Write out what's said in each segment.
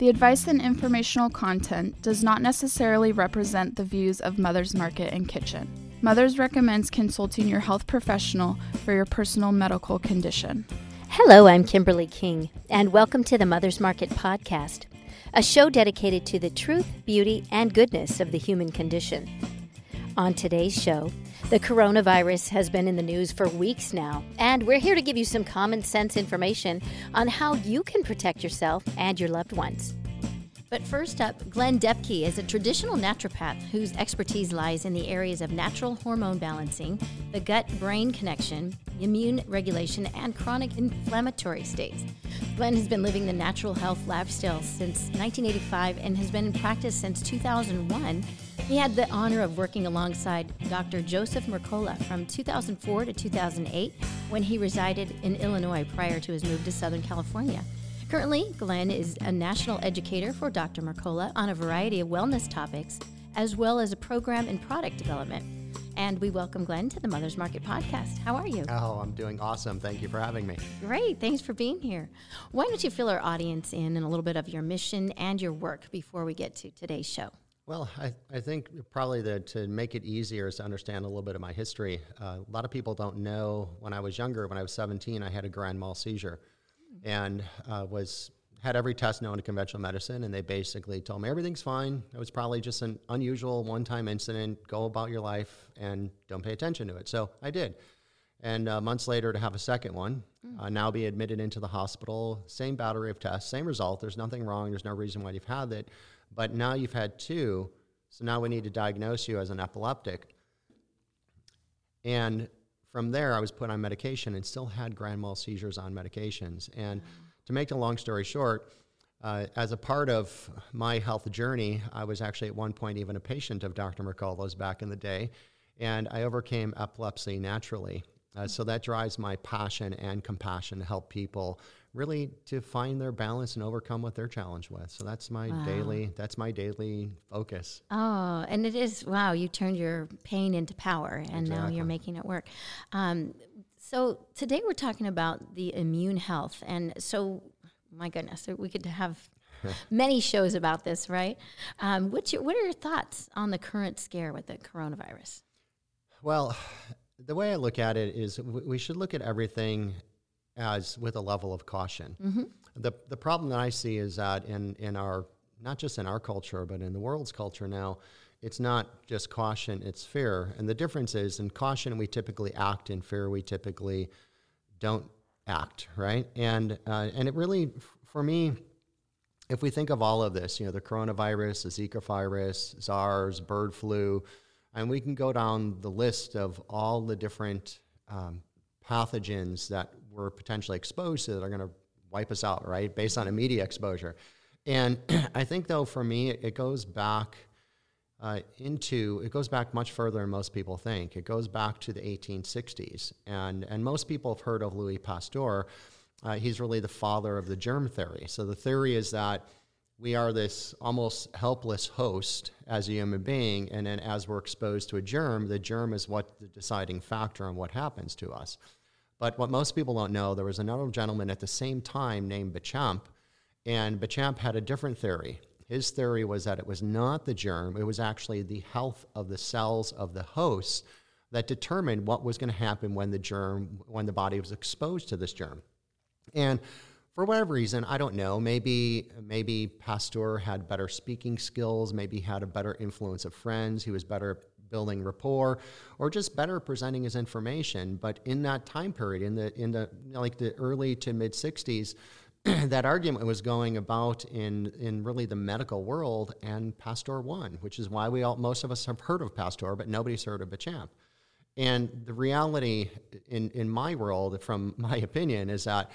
The advice and informational content does not necessarily represent the views of Mother's Market and Kitchen. Mothers recommends consulting your health professional for your personal medical condition. Hello, I'm Kimberly King, and welcome to the Mother's Market Podcast, a show dedicated to the truth, beauty, and goodness of the human condition. On today's show, the coronavirus has been in the news for weeks now, and we're here to give you some common sense information on how you can protect yourself and your loved ones. But first up, Glenn Depke is a traditional naturopath whose expertise lies in the areas of natural hormone balancing, the gut brain connection, immune regulation, and chronic inflammatory states. Glenn has been living the natural health lifestyle since 1985 and has been in practice since 2001 he had the honor of working alongside Dr. Joseph Mercola from 2004 to 2008 when he resided in Illinois prior to his move to Southern California. Currently, Glenn is a national educator for Dr. Mercola on a variety of wellness topics, as well as a program in product development. And we welcome Glenn to the Mother's Market podcast. How are you? Oh, I'm doing awesome. Thank you for having me. Great. Thanks for being here. Why don't you fill our audience in in a little bit of your mission and your work before we get to today's show? Well, I, I think probably the, to make it easier is to understand a little bit of my history. Uh, a lot of people don't know when I was younger, when I was 17, I had a grand mal seizure and uh, was had every test known to conventional medicine, and they basically told me everything's fine. It was probably just an unusual one time incident. Go about your life and don't pay attention to it. So I did. And uh, months later, to have a second one, mm. now be admitted into the hospital, same battery of tests, same result. There's nothing wrong. There's no reason why you've had it. But now you've had two, so now we need to diagnose you as an epileptic. And from there, I was put on medication and still had grand mal seizures on medications. And to make the long story short, uh, as a part of my health journey, I was actually at one point even a patient of Dr. Mercola's back in the day, and I overcame epilepsy naturally. Uh, so that drives my passion and compassion to help people really to find their balance and overcome what they're challenged with. So that's my wow. daily that's my daily focus. Oh, and it is wow, you turned your pain into power and exactly. now you're making it work. Um, so today we're talking about the immune health and so my goodness, we could have many shows about this, right? Um, what's your, what are your thoughts on the current scare with the coronavirus? Well, the way I look at it is we should look at everything as with a level of caution. Mm-hmm. The, the problem that I see is that in, in our, not just in our culture, but in the world's culture now, it's not just caution, it's fear. And the difference is in caution, we typically act, in fear, we typically don't act, right? And, uh, and it really, for me, if we think of all of this, you know, the coronavirus, the Zika virus, SARS, bird flu, and we can go down the list of all the different um, pathogens that we're potentially exposed to that are going to wipe us out, right? Based on immediate exposure. And I think, though, for me, it goes back uh, into, it goes back much further than most people think. It goes back to the 1860s. And, and most people have heard of Louis Pasteur. Uh, he's really the father of the germ theory. So the theory is that we are this almost helpless host as a human being, and then as we're exposed to a germ, the germ is what the deciding factor on what happens to us. But what most people don't know, there was another gentleman at the same time named Bechamp, and Bechamp had a different theory. His theory was that it was not the germ, it was actually the health of the cells of the host that determined what was going to happen when the germ, when the body was exposed to this germ. And for whatever reason, I don't know. Maybe maybe Pasteur had better speaking skills. Maybe had a better influence of friends. He was better building rapport or just better presenting his information. But in that time period, in the in the like the early to mid '60s, that argument was going about in in really the medical world, and Pasteur won, which is why we all most of us have heard of Pasteur, but nobody's heard of Bechamp. And the reality in in my world, from my opinion, is that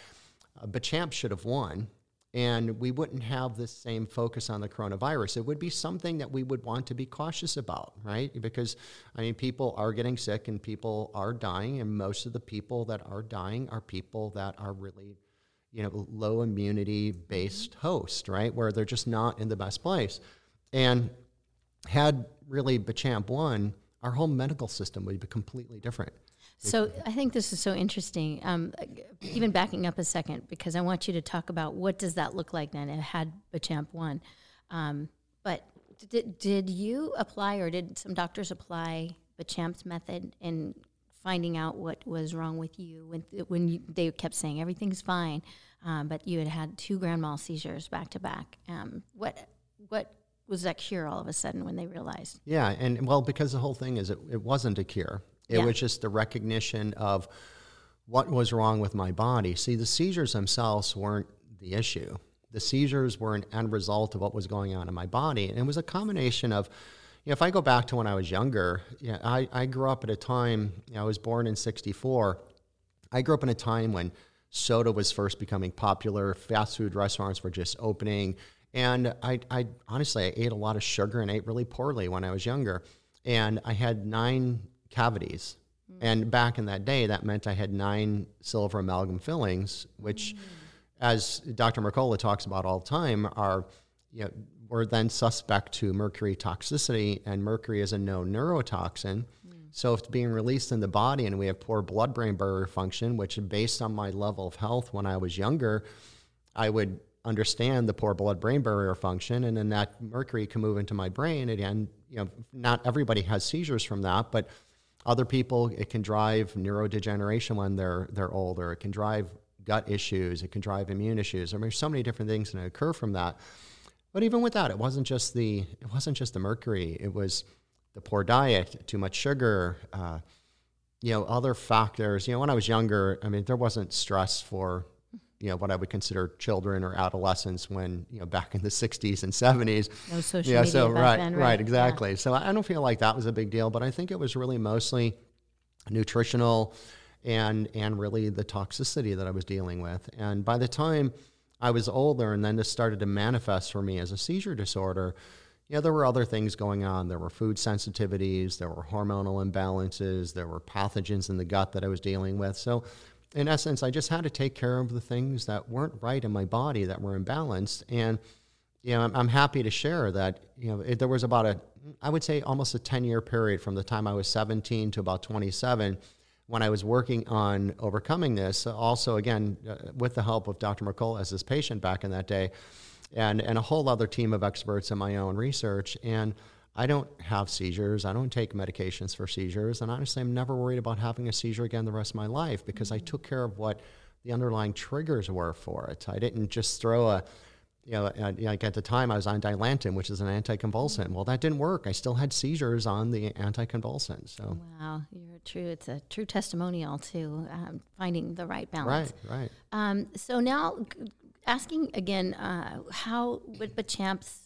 Bechamp should have won and we wouldn't have the same focus on the coronavirus. It would be something that we would want to be cautious about, right? Because, I mean, people are getting sick and people are dying, and most of the people that are dying are people that are really, you know, low immunity based mm-hmm. hosts, right? Where they're just not in the best place. And had really Bechamp won, our whole medical system would be completely different. So I think this is so interesting. Um, even backing up a second, because I want you to talk about what does that look like then. It had Bechamp won, um, but did did you apply or did some doctors apply Bechamp's method in finding out what was wrong with you when when you, they kept saying everything's fine, um, but you had had two grand mal seizures back to back? Um, what what was that cure all of a sudden when they realized? Yeah, and well, because the whole thing is it, it wasn't a cure. It Yeah. was just the recognition of what was wrong with my body. See, the seizures themselves weren't the issue. The seizures were an end result of what was going on in my body. And it was a combination of, you know, if I go back to when I was younger, yeah, I, I grew up at a time, you know, I was born in 64. I grew up in a time when soda was first becoming popular, fast food restaurants were just opening. And I, I honestly, I ate a lot of sugar and ate really poorly when I was younger. And I had nine cavities. Hmm. And back in that day, that meant I had nine silver amalgam fillings, which, hmm. as Dr. Mercola talks about all the time, are, you know, were then suspect to mercury toxicity, and mercury is a known neurotoxin. Hmm. So if it's being released in the body and we have poor blood-brain barrier function, which based on my level of health when I was younger, I would understand the poor blood-brain barrier function, and then that mercury can move into my brain. Again, you know, not everybody has seizures from that, but other people it can drive neurodegeneration when they're they're older. It can drive gut issues. It can drive immune issues. I mean, there's so many different things that occur from that. But even with that, it wasn't just the it wasn't just the mercury. It was the poor diet, too much sugar, uh, you know, other factors. You know, when I was younger, I mean, there wasn't stress for you know what I would consider children or adolescents when you know back in the '60s and '70s. No social yeah, media so back right, then, right, right, yeah. exactly. So I don't feel like that was a big deal, but I think it was really mostly nutritional and and really the toxicity that I was dealing with. And by the time I was older and then this started to manifest for me as a seizure disorder, you know, there were other things going on. There were food sensitivities, there were hormonal imbalances, there were pathogens in the gut that I was dealing with. So in essence, I just had to take care of the things that weren't right in my body that were imbalanced. And you know, I'm, I'm happy to share that you know it, there was about a, I would say almost a 10 year period from the time I was 17 to about 27 when I was working on overcoming this. Also, again, uh, with the help of Dr. Mercola as his patient back in that day, and and a whole other team of experts in my own research. And I don't have seizures. I don't take medications for seizures. And honestly, I'm never worried about having a seizure again the rest of my life because I took care of what the underlying triggers were for it. I didn't just throw a, you know, like at the time I was on Dilantin, which is an anticonvulsant. Well, that didn't work. I still had seizures on the anticonvulsant. So, Wow, you're true. It's a true testimonial to um, finding the right balance. right, right. Um, so now, asking again, uh, how what Bechamp's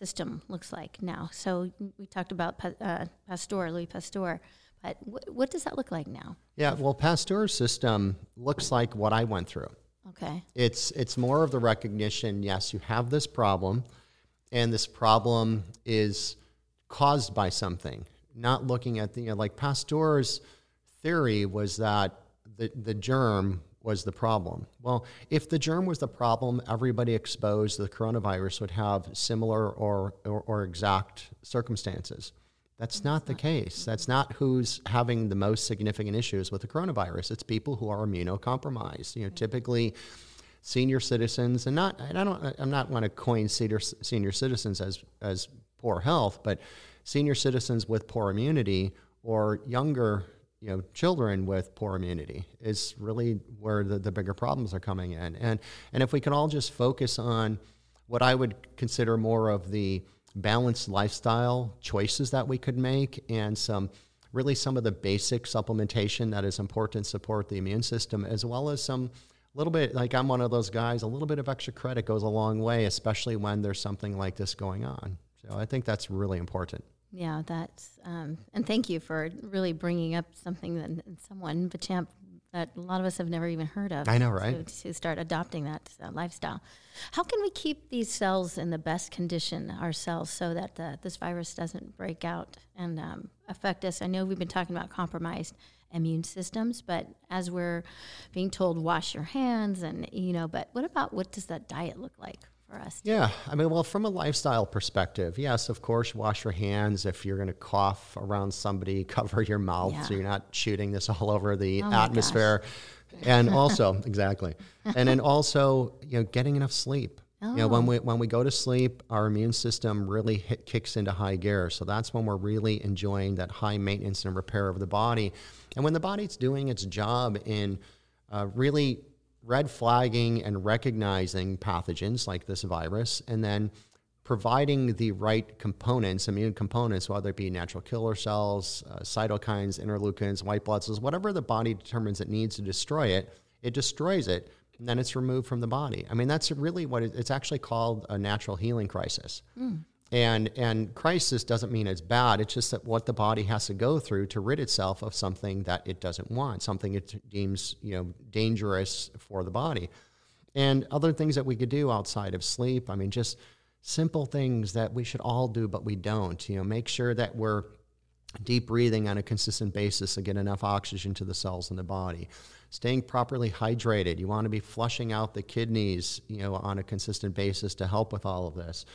system looks like now. So we talked about uh, Pasteur, Louis Pasteur, but wh- what does that look like now? Yeah, well, Pasteur's system looks like what I went through. Okay. It's it's more of the recognition. Yes, you have this problem, and this problem is caused by something. Not looking at the you know, like Pasteur's theory was that the the germ was the problem. Well, if the germ was the problem, everybody exposed to the coronavirus would have similar or or, or exact circumstances. That's not the case. That's not who's having the most significant issues with the coronavirus. It's people who are immunocompromised. You know, typically senior citizens, and not. And I don't. I'm not want to coin senior senior citizens as as poor health, but senior citizens with poor immunity or younger, you know, children with poor immunity is really where the, the bigger problems are coming in. And and if we can all just focus on what I would consider more of the balanced lifestyle choices that we could make and some really some of the basic supplementation that is important to support the immune system as well as some little bit like I'm one of those guys a little bit of extra credit goes a long way especially when there's something like this going on so I think that's really important Yeah, that's um, and thank you for really bringing up something that someone Bechamp that a lot of us have never even heard of. I know, right? To, to start adopting that uh, lifestyle. How can we keep these cells in the best condition ourselves so that the, this virus doesn't break out and um, affect us? I know we've been talking about compromised immune systems, but as we're being told, wash your hands and you know, but what about what does that diet look like for us? Yeah, I mean, well, from a lifestyle perspective, yes, of course, wash your hands. If you're going to cough around somebody, cover your mouth Yeah. so you're not shooting this all over the Oh atmosphere. And also, exactly, and then also, you know, getting enough sleep. You know, Oh. when we when we go to sleep, our immune system really hit, kicks into high gear. So that's when we're really enjoying that high maintenance and repair of the body. And when the body's doing its job in uh, really red flagging and recognizing pathogens like this virus, and then providing the right components, immune components, whether it be natural killer cells, uh, cytokines, interleukins, white blood cells, whatever the body determines it needs to destroy it, it destroys it, and then it's removed from the body. I mean, that's really what it, it's actually called a natural healing crisis. And and crisis doesn't mean it's bad. It's just that what the body has to go through to rid itself of something that it doesn't want, something it deems you know dangerous for the body, and other things that we could do outside of sleep. I mean, just simple things that we should all do, but we don't. You know, make sure that we're deep breathing on a consistent basis to get enough oxygen to the cells in the body staying properly hydrated you want to be flushing out the kidneys you know on a consistent basis to help with all of this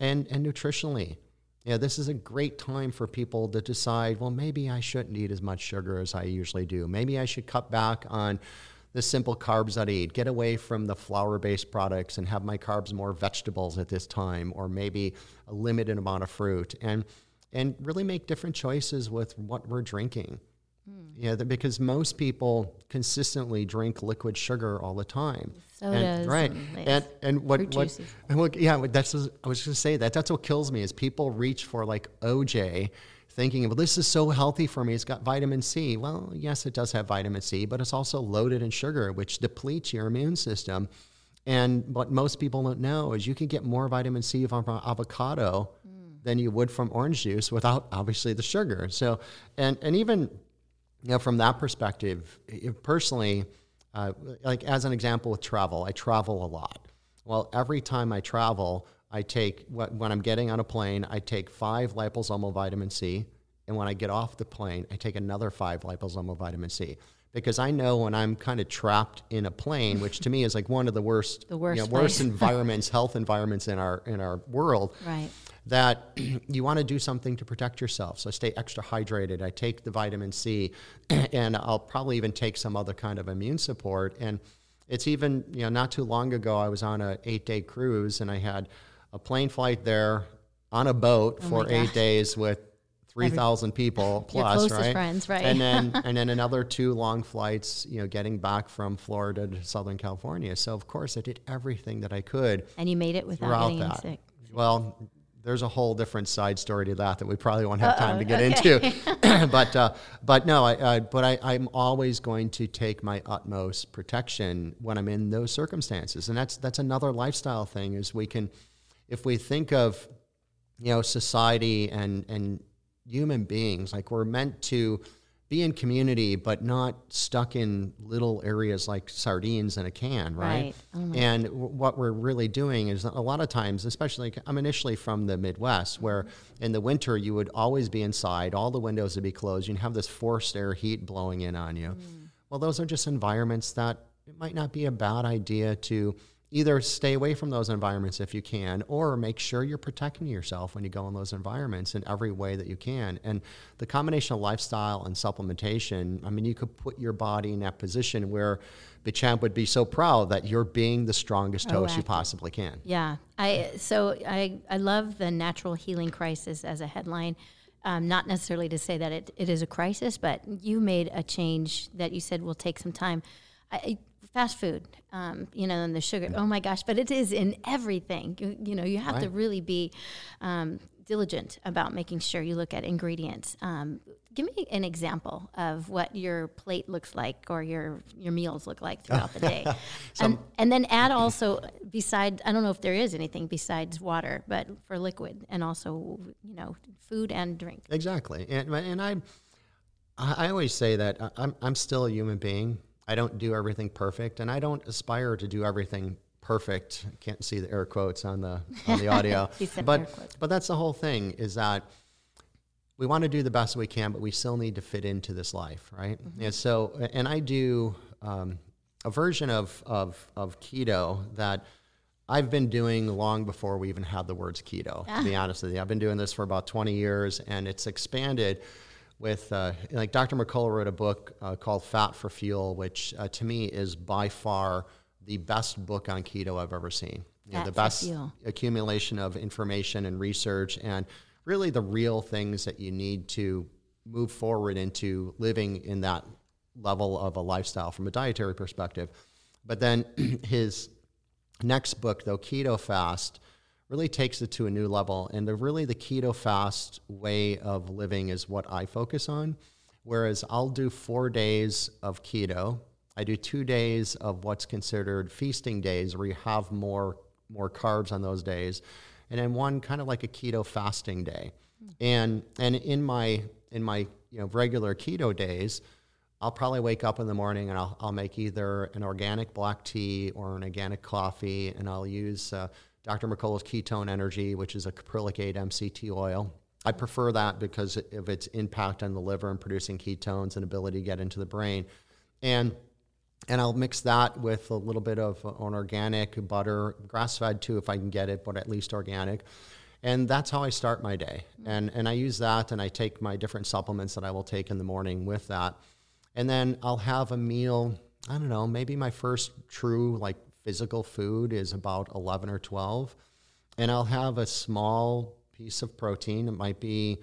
and and nutritionally yeah this is a great time for people to decide well maybe i shouldn't eat as much sugar as i usually do maybe i should cut back on the simple carbs that I eat, get away from the flour based products and have my carbs more vegetables at this time, or maybe a limited amount of fruit. And and really make different choices with what we're drinking. Yeah, th- because most people consistently drink liquid sugar all the time. Sodas and, right? and, And, and what what and what yeah, that's I was going to say that that's what kills me is people reach for like OJ, thinking, well, this is so healthy for me. It's got vitamin C. Well, yes, it does have vitamin C, but it's also loaded in sugar, which depletes your immune system. And what most people don't know is you can get more vitamin C from avocado than you would from orange juice without obviously the sugar. So, and and even you know from that perspective, i- personally, uh, like as an example with travel, I travel a lot. Well, every time I travel, I take when I'm getting on a plane, I take five liposomal vitamin C, and when I get off the plane, I take another five liposomal vitamin C. Because I know when I'm kind of trapped in a plane, which to me is like one of the worst, The worst you know, worst environments, health environments in our in our world Right. that you want to do something to protect yourself. So stay extra hydrated. I take the vitamin C, and I'll probably even take some other kind of immune support. And it's even you know not too long ago I was on a eight day cruise and I had a plane flight there on a boat Oh for eight days with. Three thousand people plus, right? friends, right. And then and then another two long flights, you know, getting back from Florida to Southern California. So of course I did everything that I could And you made it without getting that. sick. Well, there's a whole different side story to that that we probably won't have time Uh-oh, to get okay. into. but uh, but no, I, I but I, I'm always going to take my utmost protection when I'm in those circumstances, and that's that's another lifestyle thing. Is we can, if we think of, you know, society and and human beings, like we're meant to be in community, but not stuck in little areas like sardines in a can, right? Right. Oh and w- what we're really doing is a lot of times, especially like, I'm initially from the Midwest, where in the winter you would always be inside, all the windows would be closed, you'd have this forced air heat blowing in on you. Mm. Well, those are just environments that it might not be a bad idea to either stay away from those environments if you can, or make sure you're protecting yourself when you go in those environments in every way that you can. And the combination of lifestyle and supplementation, I mean, you could put your body in that position where Bechamp would be so proud that you're being the strongest toast you possibly can. Yeah, I so I I love the natural healing crisis as a headline. Um, not necessarily to say that it, it is a crisis, but you made a change that you said will take some time. I- fast food, um, you know, and the sugar. Oh my gosh! But it is in everything. You, you know, you have to really be um, diligent about making sure you look at ingredients. Um, give me an example of what your plate looks like or your your meals look like throughout the day, and and then add also beside I don't know if there is anything besides water, but for liquid and also you know food and drink. Exactly, and and I, I I always say that I'm I'm still a human being. I don't do everything perfect, and I don't aspire to do everything perfect. Can't see the air quotes on the on the audio, but but that's the whole thing. Is that we want to do the best we can, but we still need to fit into this life, right? And so, and I do um, a version of of of keto that I've been doing long before we even had the words keto. To be honest with you, I've been doing this for about 20 years, and it's expanded with uh, like Dr. Mercola wrote a book uh, called Fat for Fuel, which uh, to me is by far the best book on keto I've ever seen. You know, the best accumulation of information and research, and really the real things that you need to move forward into living in that level of a lifestyle from a dietary perspective. But then his next book, though, Keto Fast, really takes it to a new level. And the really the keto fast way of living is what I focus on. Whereas I'll do four days of keto. I do two days of what's considered feasting days, where you have more more carbs on those days, and then one kind of like a keto fasting day. And and in my in my you know regular keto days, I'll probably wake up in the morning and I'll, I'll make either an organic black tea or an organic coffee, and I'll use uh, Dr. Mercola's ketone energy, which is a caprylic 8 MCT oil. I prefer that because of its impact on the liver and producing ketones and ability to get into the brain. And and I'll mix that with a little bit of an organic butter, grass fed too, if I can get it, but at least organic. And that's how I start my day. Mm. And, and I use that and I take my different supplements that I will take in the morning with that. And then I'll have a meal, I don't know, maybe my first true like physical food is about 11 or 12. And I'll have a small piece of protein. It might be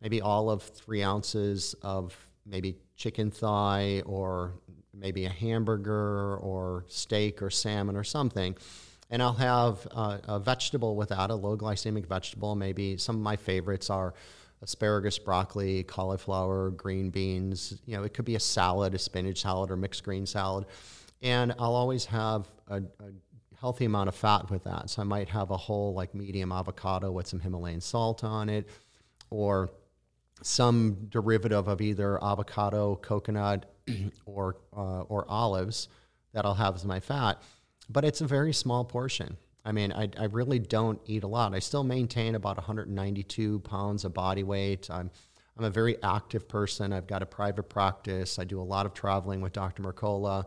maybe all of three ounces of maybe chicken thigh or maybe a hamburger or steak or salmon or something. And I'll have uh, a vegetable with that, a low glycemic vegetable. Maybe some of my favorites are asparagus, broccoli, cauliflower, green beans. You know, it could be a salad, a spinach salad, or mixed green salad. And I'll always have a, a healthy amount of fat with that. So I might have a whole, like, medium avocado with some Himalayan salt on it, or some derivative of either avocado, coconut, or uh, or olives that I'll have as my fat. But it's a very small portion. I mean, I, I really don't eat a lot. I still maintain about 192 pounds of body weight. I'm I'm a very active person. I've got a private practice. I do a lot of traveling with Dr. Mercola.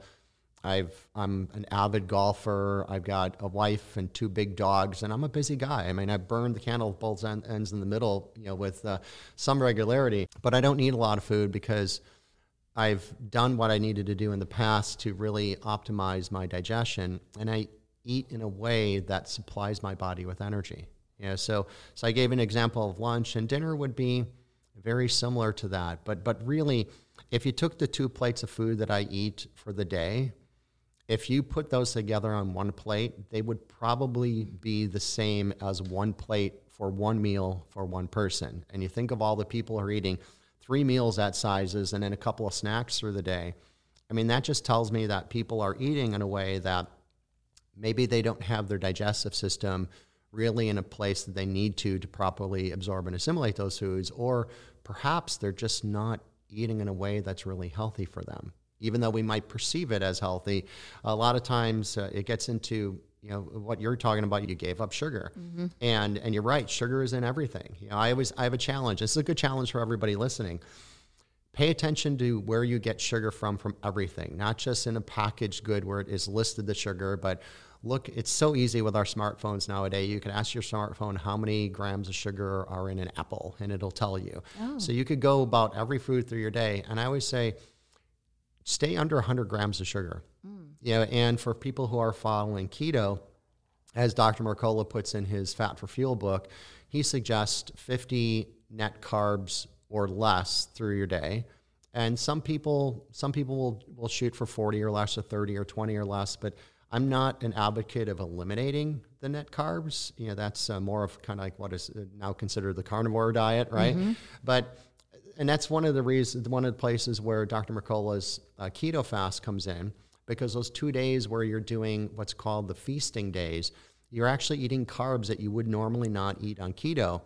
I've I'm an avid golfer. I've got a wife and two big dogs, and I'm a busy guy. I mean, I burn the candle at both ends in the middle, you know, with uh, some regularity. But I don't need a lot of food because I've done what I needed to do in the past to really optimize my digestion, and I eat in a way that supplies my body with energy. You know, so so I gave an example of lunch, and dinner would be very similar to that. But but really, if you took the two plates of food that I eat for the day if you put those together on one plate, they would probably be the same as one plate for one meal for one person. And you think of all the people who are eating three meals at sizes and then a couple of snacks through the day. I mean, that just tells me that people are eating in a way that maybe they don't have their digestive system really in a place that they need to to properly absorb and assimilate those foods, or perhaps they're just not eating in a way that's really healthy for them even though we might perceive it as healthy, a lot of times uh, it gets into you know what you're talking about. You gave up sugar, mm-hmm. and and you're right. Sugar is in everything. You know, I always I have a challenge. This is a good challenge for everybody listening. Pay attention to where you get sugar from from everything, not just in a packaged good where it is listed the sugar, but look, it's so easy with our smartphones nowadays. You can ask your smartphone how many grams of sugar are in an apple, and it'll tell you. Oh. So you could go about every food through your day. And I always say, stay under 100 grams of sugar. Mm. You know, and for people who are following keto, as Dr. Mercola puts in his Fat for Fuel book, he suggests 50 net carbs or less through your day. And some people, some people will, will shoot for 40 or less, or 30 or 20 or less. But I'm not an advocate of eliminating the net carbs. You know, that's uh, more of kind of like what is now considered the carnivore diet, right? Mm-hmm. But and that's one of the reasons, one of the places where Dr. Mercola's uh, keto fast comes in, because those two days where you're doing what's called the feasting days, you're actually eating carbs that you would normally not eat on keto,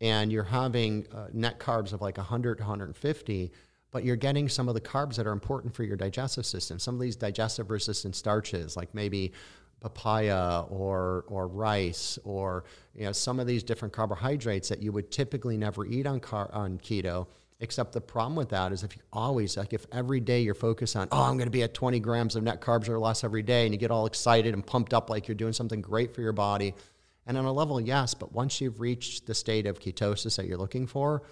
and you're having uh, net carbs of like 100 150 but you're getting some of the carbs that are important for your digestive system. Some of these digestive resistant starches, like maybe papaya or or rice or you know some of these different carbohydrates that you would typically never eat on car- on keto Except the problem with that is if you always, like if every day you're focused on, oh, I'm going to be at 20 grams of net carbs or less every day, and you get all excited and pumped up like you're doing something great for your body. And on a level, yes, but once you've reached the state of ketosis that you're looking for,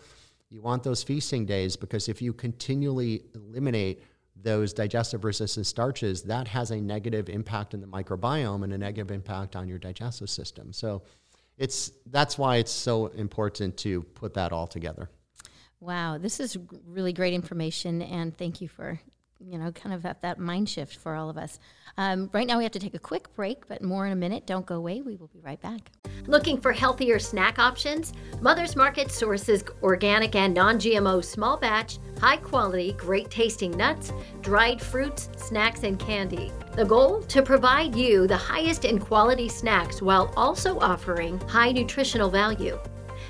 you want those feasting days because if you continually eliminate those digestive resistant starches, that has a negative impact in the microbiome and a negative impact on your digestive system. So it's that's why it's so important to put that all together. Wow, this is really great information, and thank you for you know, kind of at that mind shift for all of us. Um, right now, we have to take a quick break, but more in a minute. Don't go away. We will be right back. Looking for healthier snack options? Mother's Market sources organic and non GMO small batch, high quality, great tasting nuts, dried fruits, snacks, and candy. The goal? To provide you the highest in quality snacks while also offering high nutritional value.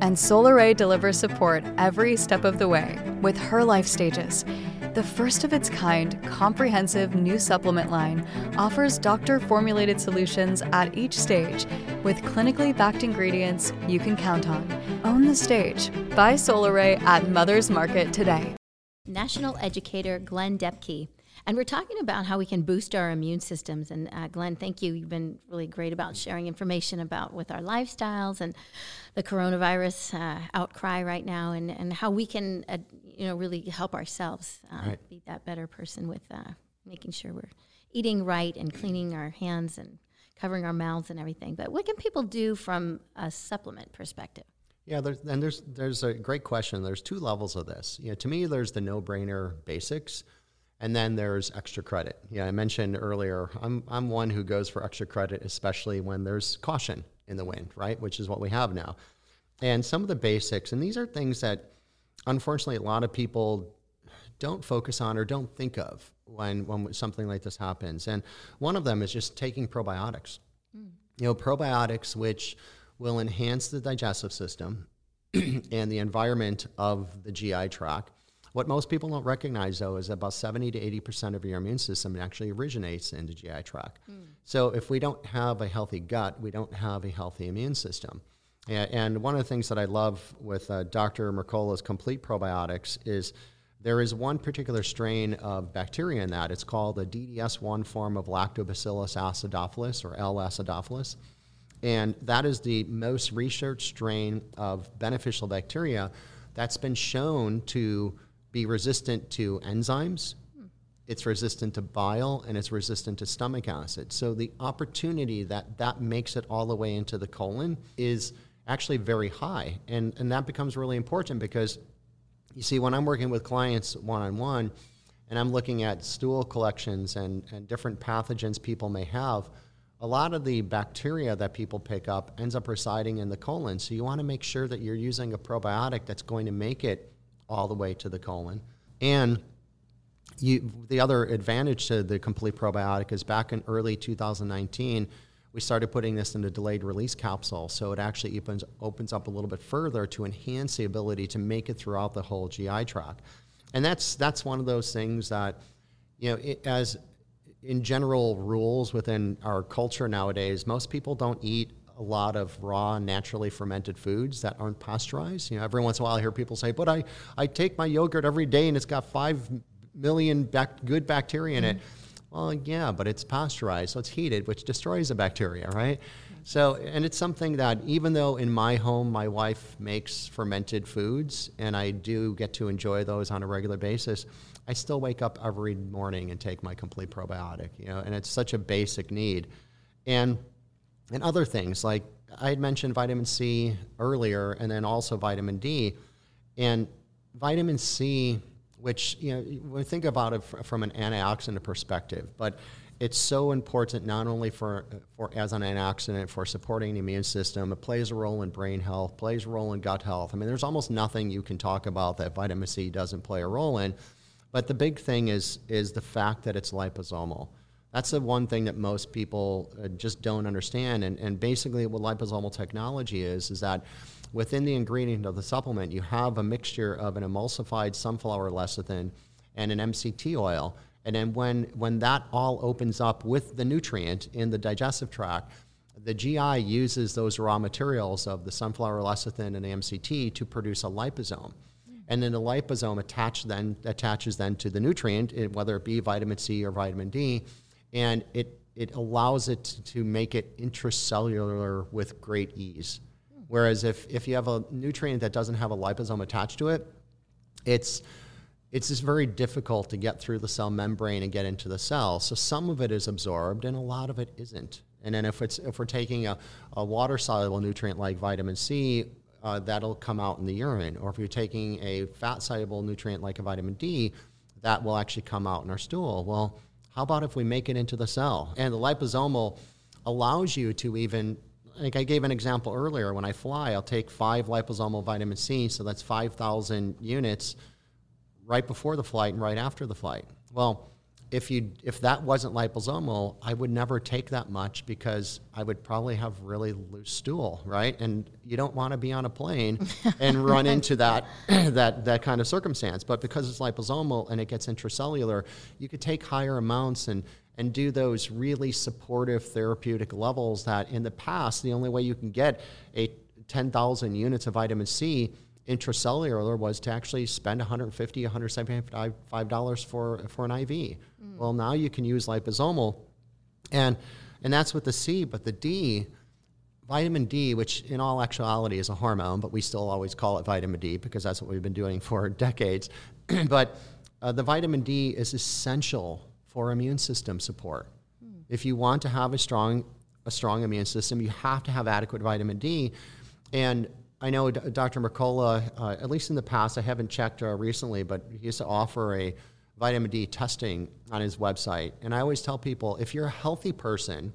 and Solaray delivers support every step of the way with her life stages. The first of its kind, comprehensive new supplement line offers doctor formulated solutions at each stage with clinically backed ingredients you can count on. Own the stage. Buy Solaray at Mother's Market today. National educator Glenn Depke and we're talking about how we can boost our immune systems. And uh, Glenn, thank you. You've been really great about sharing information about with our lifestyles and the coronavirus uh, outcry right now, and, and how we can, uh, you know, really help ourselves uh, right. be that better person with uh, making sure we're eating right and cleaning our hands and covering our mouths and everything. But what can people do from a supplement perspective? Yeah, there's, and there's there's a great question. There's two levels of this. You know, to me, there's the no-brainer basics and then there's extra credit. Yeah, I mentioned earlier, I'm, I'm one who goes for extra credit, especially when there's caution in the wind, right? Which is what we have now. And some of the basics, and these are things that unfortunately a lot of people don't focus on or don't think of when, when something like this happens. And one of them is just taking probiotics. Mm. You know, probiotics, which will enhance the digestive system and the environment of the GI tract what most people don't recognize, though, is about 70 to 80% of your immune system actually originates in the GI tract. Mm. So if we don't have a healthy gut, we don't have a healthy immune system. And one of the things that I love with uh, Dr. Mercola's complete probiotics is there is one particular strain of bacteria in that. It's called a DDS1 form of Lactobacillus acidophilus or L. acidophilus. And that is the most researched strain of beneficial bacteria that's been shown to be resistant to enzymes, it's resistant to bile, and it's resistant to stomach acid. So the opportunity that that makes it all the way into the colon is actually very high. And, and that becomes really important because you see, when I'm working with clients one on one, and I'm looking at stool collections and, and different pathogens people may have, a lot of the bacteria that people pick up ends up residing in the colon. So you want to make sure that you're using a probiotic that's going to make it all the way to the colon. And you, the other advantage to the complete probiotic is back in early 2019, we started putting this in a delayed release capsule. So it actually opens, opens up a little bit further to enhance the ability to make it throughout the whole GI tract. And that's, that's one of those things that, you know, it, as in general rules within our culture nowadays, most people don't eat a lot of raw, naturally fermented foods that aren't pasteurized. You know, every once in a while I hear people say, "But I, I take my yogurt every day and it's got five million bac- good bacteria in mm-hmm. it." Well, yeah, but it's pasteurized, so it's heated, which destroys the bacteria, right? So, and it's something that even though in my home my wife makes fermented foods and I do get to enjoy those on a regular basis, I still wake up every morning and take my complete probiotic, you know, and it's such a basic need. And and other things like I had mentioned vitamin C earlier, and then also vitamin D. And vitamin C, which you know, we think about it from an antioxidant perspective, but it's so important not only for, for as an antioxidant for supporting the immune system, it plays a role in brain health, plays a role in gut health. I mean, there's almost nothing you can talk about that vitamin C doesn't play a role in. But the big thing is is the fact that it's liposomal. That's the one thing that most people uh, just don't understand. And, and basically, what liposomal technology is, is that within the ingredient of the supplement, you have a mixture of an emulsified sunflower lecithin and an MCT oil. And then when, when that all opens up with the nutrient in the digestive tract, the GI uses those raw materials of the sunflower lecithin and the MCT to produce a liposome. And then the liposome attach then, attaches then to the nutrient, whether it be vitamin C or vitamin D, and it, it allows it to make it intracellular with great ease. Whereas if, if you have a nutrient that doesn't have a liposome attached to it, it's, it's just very difficult to get through the cell membrane and get into the cell. So some of it is absorbed and a lot of it isn't. And then if, it's, if we're taking a, a water soluble nutrient like vitamin C, uh, that'll come out in the urine. Or if you're taking a fat soluble nutrient like a vitamin D, that will actually come out in our stool. Well, how about if we make it into the cell? And the liposomal allows you to even, like I gave an example earlier, when I fly, I'll take five liposomal vitamin C, so that's 5,000 units right before the flight and right after the flight. Well, if you if that wasn't liposomal, I would never take that much because I would probably have really loose stool, right? And you don't want to be on a plane and run into that that that kind of circumstance. But because it's liposomal and it gets intracellular, you could take higher amounts and and do those really supportive therapeutic levels that in the past the only way you can get a 10,000 units of vitamin C intracellular was to actually spend 150 175 dollars for for an IV. Mm. Well, now you can use liposomal, and and that's with the C. But the D, vitamin D, which in all actuality is a hormone, but we still always call it vitamin D because that's what we've been doing for decades. but uh, the vitamin D is essential for immune system support. Mm. If you want to have a strong a strong immune system, you have to have adequate vitamin D. And I know Dr. Mercola, uh, at least in the past, I haven't checked uh, recently, but he used to offer a vitamin D testing on his website. And I always tell people if you're a healthy person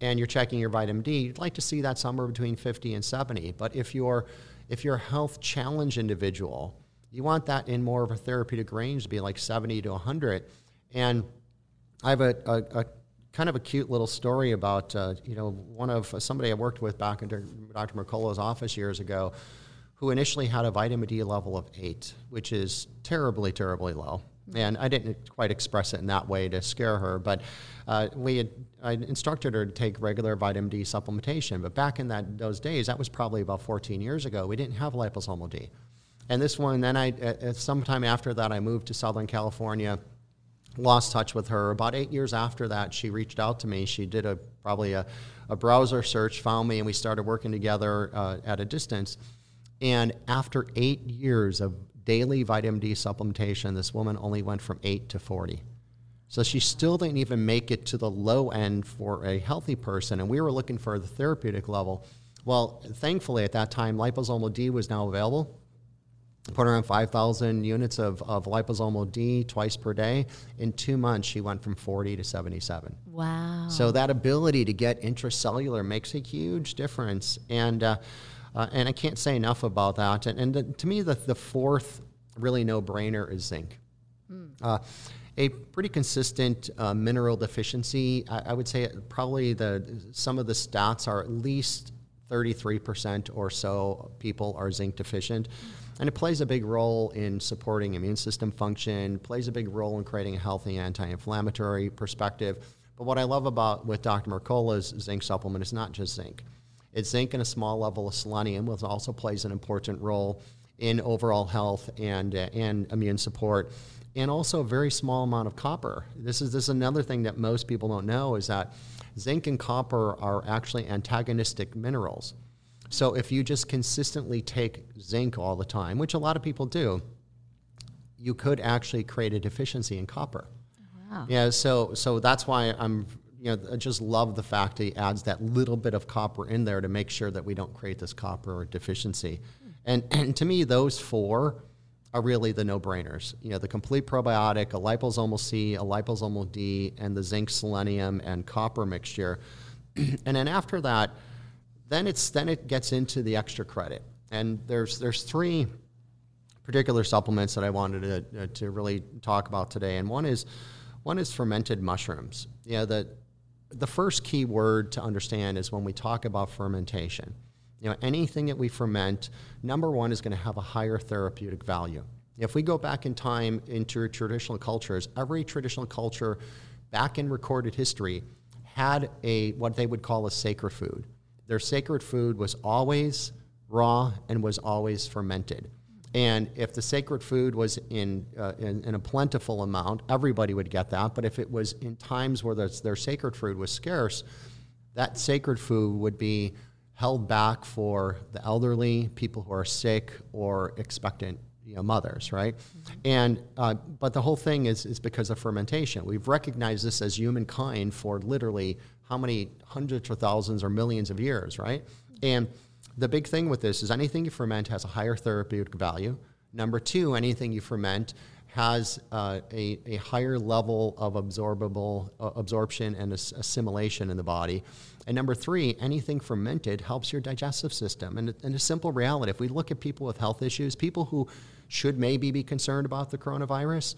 and you're checking your vitamin D, you'd like to see that somewhere between 50 and 70. But if you're if you're a health challenge individual, you want that in more of a therapeutic range to be like 70 to 100. And I have a, a, a kind of a cute little story about uh, you know one of uh, somebody I worked with back in Dr. Mercola's office years ago, who initially had a vitamin D level of eight, which is terribly, terribly low. And I didn't quite express it in that way to scare her, but uh, we had, I instructed her to take regular vitamin D supplementation. But back in that those days, that was probably about 14 years ago. We didn't have liposomal D, and this one. Then I, uh, sometime after that, I moved to Southern California lost touch with her. About eight years after that, she reached out to me. She did a probably a, a browser search, found me, and we started working together uh, at a distance. And after eight years of daily vitamin D supplementation, this woman only went from eight to 40. So she still didn't even make it to the low end for a healthy person. And we were looking for the therapeutic level. Well, thankfully, at that time, liposomal D was now available put her on 5,000 units of, of liposomal D twice per day. In two months, she went from 40 to 77. Wow. So that ability to get intracellular makes a huge difference. And, uh, uh, and I can't say enough about that. And, and the, to me, the, the fourth really no brainer is zinc. Mm. Uh, a pretty consistent uh, mineral deficiency. I, I, would say probably the some of the stats are at least 33% or so people are zinc deficient. Mm. And it plays a big role in supporting immune system function, plays a big role in creating a healthy anti-inflammatory perspective. But what I love about with Dr. Mercola's zinc supplement is not just zinc. It's zinc and a small level of selenium, which also plays an important role in overall health and, uh, and immune support, and also a very small amount of copper. This is, this is another thing that most people don't know is that zinc and copper are actually antagonistic minerals. So if you just consistently take zinc all the time, which a lot of people do, you could actually create a deficiency in copper. Wow. Yeah, so so that's why I'm you know I just love the fact that he adds that little bit of copper in there to make sure that we don't create this copper deficiency. Hmm. And and to me those four are really the no-brainers. You know, the complete probiotic, a liposomal C, a liposomal D, and the zinc, selenium, and copper mixture. and then after that, then it's then it gets into the extra credit, and there's there's three particular supplements that I wanted to, uh, to really talk about today, and one is one is fermented mushrooms. Yeah, the the first key word to understand is when we talk about fermentation. You know, anything that we ferment, number one is going to have a higher therapeutic value. If we go back in time into traditional cultures, every traditional culture back in recorded history had a what they would call a sacred food. Their sacred food was always raw and was always fermented. And if the sacred food was in, uh, in, in, a plentiful amount, everybody would get that. But if it was in times where their sacred food was scarce, that sacred food would be held back for the elderly, people who are sick, or expectant you know, mothers, right? Mm-hmm. And uh, but the whole thing is is because of fermentation. We've recognized this as humankind for literally how many hundreds or thousands or millions of years, right? And the big thing with this is anything you ferment has a higher therapeutic value. Number two, anything you ferment has uh, a, a higher level of absorbable uh, absorption and assimilation in the body. And number three, anything fermented helps your digestive system. And, and a simple reality, if we look at people with health issues, people who should maybe be concerned about the coronavirus,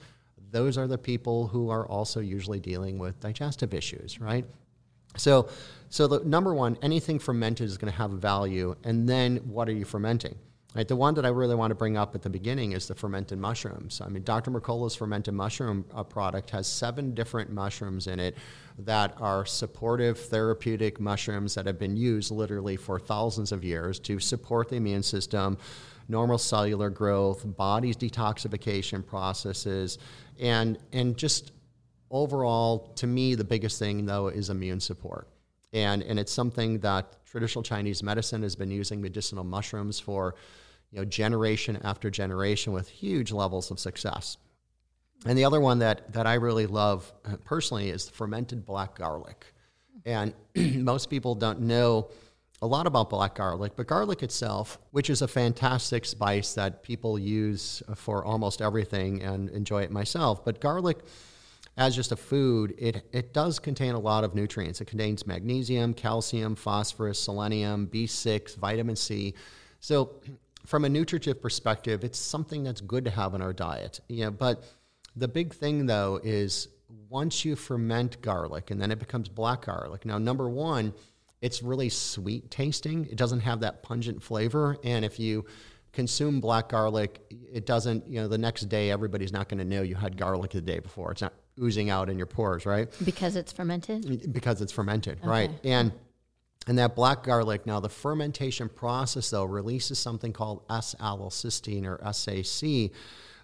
those are the people who are also usually dealing with digestive issues, right? So, so the number one, anything fermented is going to have value. And then what are you fermenting? Right, the one that I really want to bring up at the beginning is the fermented mushrooms. I mean, Dr. Mercola's fermented mushroom uh, product has seven different mushrooms in it that are supportive therapeutic mushrooms that have been used literally for thousands of years to support the immune system, normal cellular growth, body's detoxification processes, and and just overall, to me, the biggest thing though is immune support. And, and it's something that traditional Chinese medicine has been using medicinal mushrooms for you know, generation after generation with huge levels of success. And the other one that, that I really love uh, personally is fermented black garlic. And most people don't know a lot about black garlic, but garlic itself, which is a fantastic spice that people use for almost everything and enjoy it myself, but garlic as just a food, it, it does contain a lot of nutrients. It contains magnesium, calcium, phosphorus, selenium, B6, vitamin C. So, from a nutritive perspective, it's something that's good to have in our diet. Yeah, but the big thing though is once you ferment garlic and then it becomes black garlic. Now, number one, it's really sweet tasting. It doesn't have that pungent flavor. And if you consume black garlic, it doesn't, you know, the next day everybody's not going to know you had garlic the day before. It's not oozing out in your pores, right? Because it's fermented? Because it's fermented, okay. right? And and that black garlic, now the fermentation process though releases something called S-allylcysteine or SAC,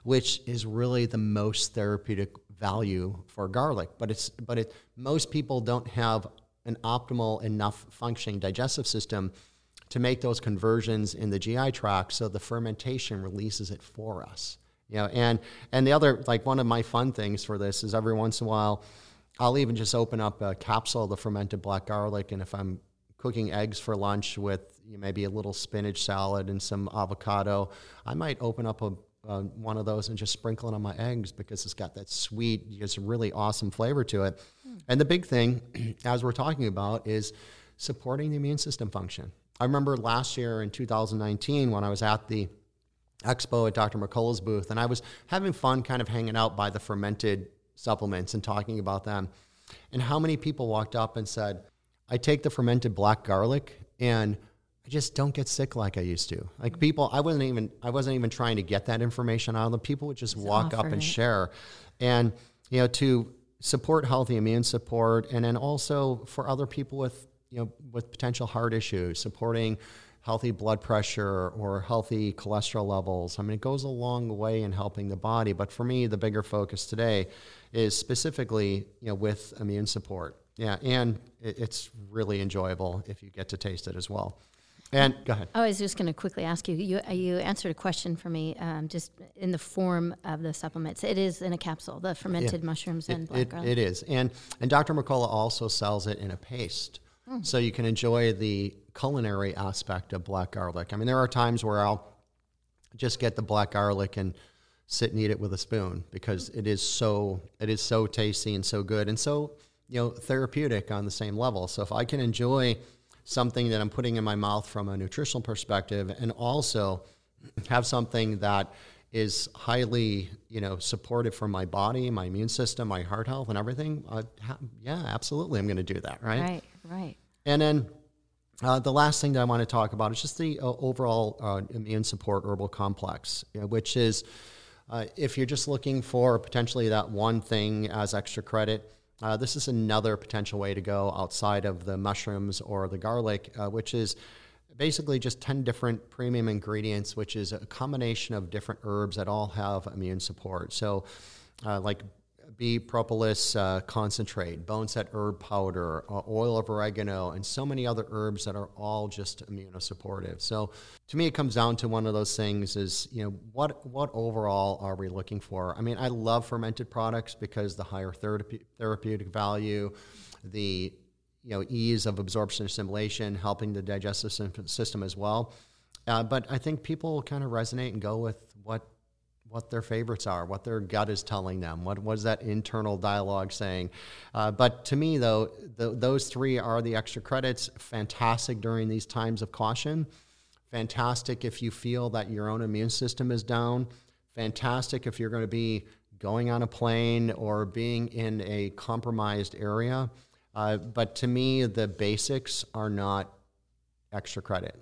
which is really the most therapeutic value for garlic. But it's but it most people don't have an optimal enough functioning digestive system to make those conversions in the GI tract, so the fermentation releases it for us. You know, and and the other like one of my fun things for this is every once in a while, I'll even just open up a capsule of the fermented black garlic, and if I'm cooking eggs for lunch with you know, maybe a little spinach salad and some avocado, I might open up a uh, one of those and just sprinkle it on my eggs because it's got that sweet, just really awesome flavor to it. Mm. And the big thing, as we're talking about, is supporting the immune system function. I remember last year in 2019 when I was at the expo at Dr. Mercola's booth, and I was having fun kind of hanging out by the fermented supplements and talking about them. And how many people walked up and said, I take the fermented black garlic and I just don't get sick like I used to. Like people, I wasn't even I wasn't even trying to get that information out of them. People would just walk up and it. share, and you know to support healthy immune support, and then also for other people with you know with potential heart issues, supporting healthy blood pressure or healthy cholesterol levels. I mean, it goes a long way in helping the body. But for me, the bigger focus today is specifically, you know, with immune support. Yeah, and it's really enjoyable if you get to taste it as well. And go ahead. Oh, I was just going to quickly ask you. You you answered a question for me, um, just in the form of the supplements. It is in a capsule, the fermented yeah. mushrooms and black it, garlic. It is, and and Dr. Mercola also sells it in a paste. Mm. So you can enjoy the culinary aspect of black garlic. I mean, there are times where I'll just get the black garlic and sit and eat it with a spoon because it is so it is so tasty and so good and so you know therapeutic on the same level. So if I can enjoy something that I'm putting in my mouth from a nutritional perspective and also have something that is highly, you know, supportive for my body, my immune system, my heart health, and everything, uh, ha- yeah, absolutely, I'm going to do that, right? Right, right. And then uh, the last thing that I want to talk about is just the uh, overall uh, immune support herbal complex, which is uh, if you're just looking for potentially that one thing as extra credit, uh, this is another potential way to go outside of the mushrooms or the garlic, uh, which is basically just 10 different premium ingredients, which is a combination of different herbs that all have immune support. So, uh, like bee propolis uh, concentrate, boneset herb powder, uh, oil of oregano, and so many other herbs that are all just immunosupportive. So, to me, it comes down to one of those things: is you know what what overall are we looking for? I mean, I love fermented products because the higher therapeutic value, the you know, ease of absorption and assimilation, helping the digestive system as well. Uh, but I think people kind of resonate and go with what their favorites are, what their gut is telling them, what was that internal dialogue saying. Uh, but to me, though, the, those three are the extra credits. Fantastic during these times of caution. Fantastic if you feel that your own immune system is down. Fantastic if you're going to be going on a plane or being in a compromised area. Uh, but to me, the basics are not extra credit.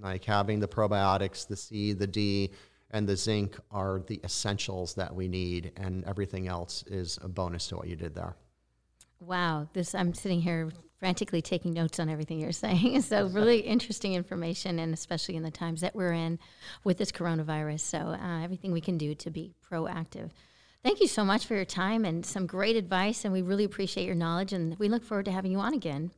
Like having the probiotics, the C, the D, and the zinc are the essentials that we need, and everything else is a bonus to what you did there. Wow, this I'm sitting here frantically taking notes on everything you're saying. So really interesting information, and especially in the times that we're in with this coronavirus. So uh, everything we can do to be proactive. Thank you so much for your time and some great advice, and we really appreciate your knowledge, and we look forward to having you on again.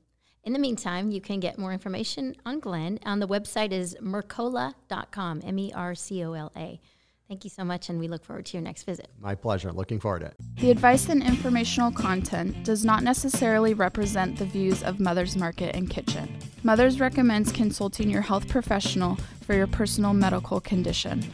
In the meantime, you can get more information on Glenn on the website is mercola.com, M E R C O L A. Thank you so much, and we look forward to your next visit. My pleasure. Looking forward to it. The advice and informational content does not necessarily represent the views of Mother's Market and Kitchen. Mother's recommends consulting your health professional for your personal medical condition.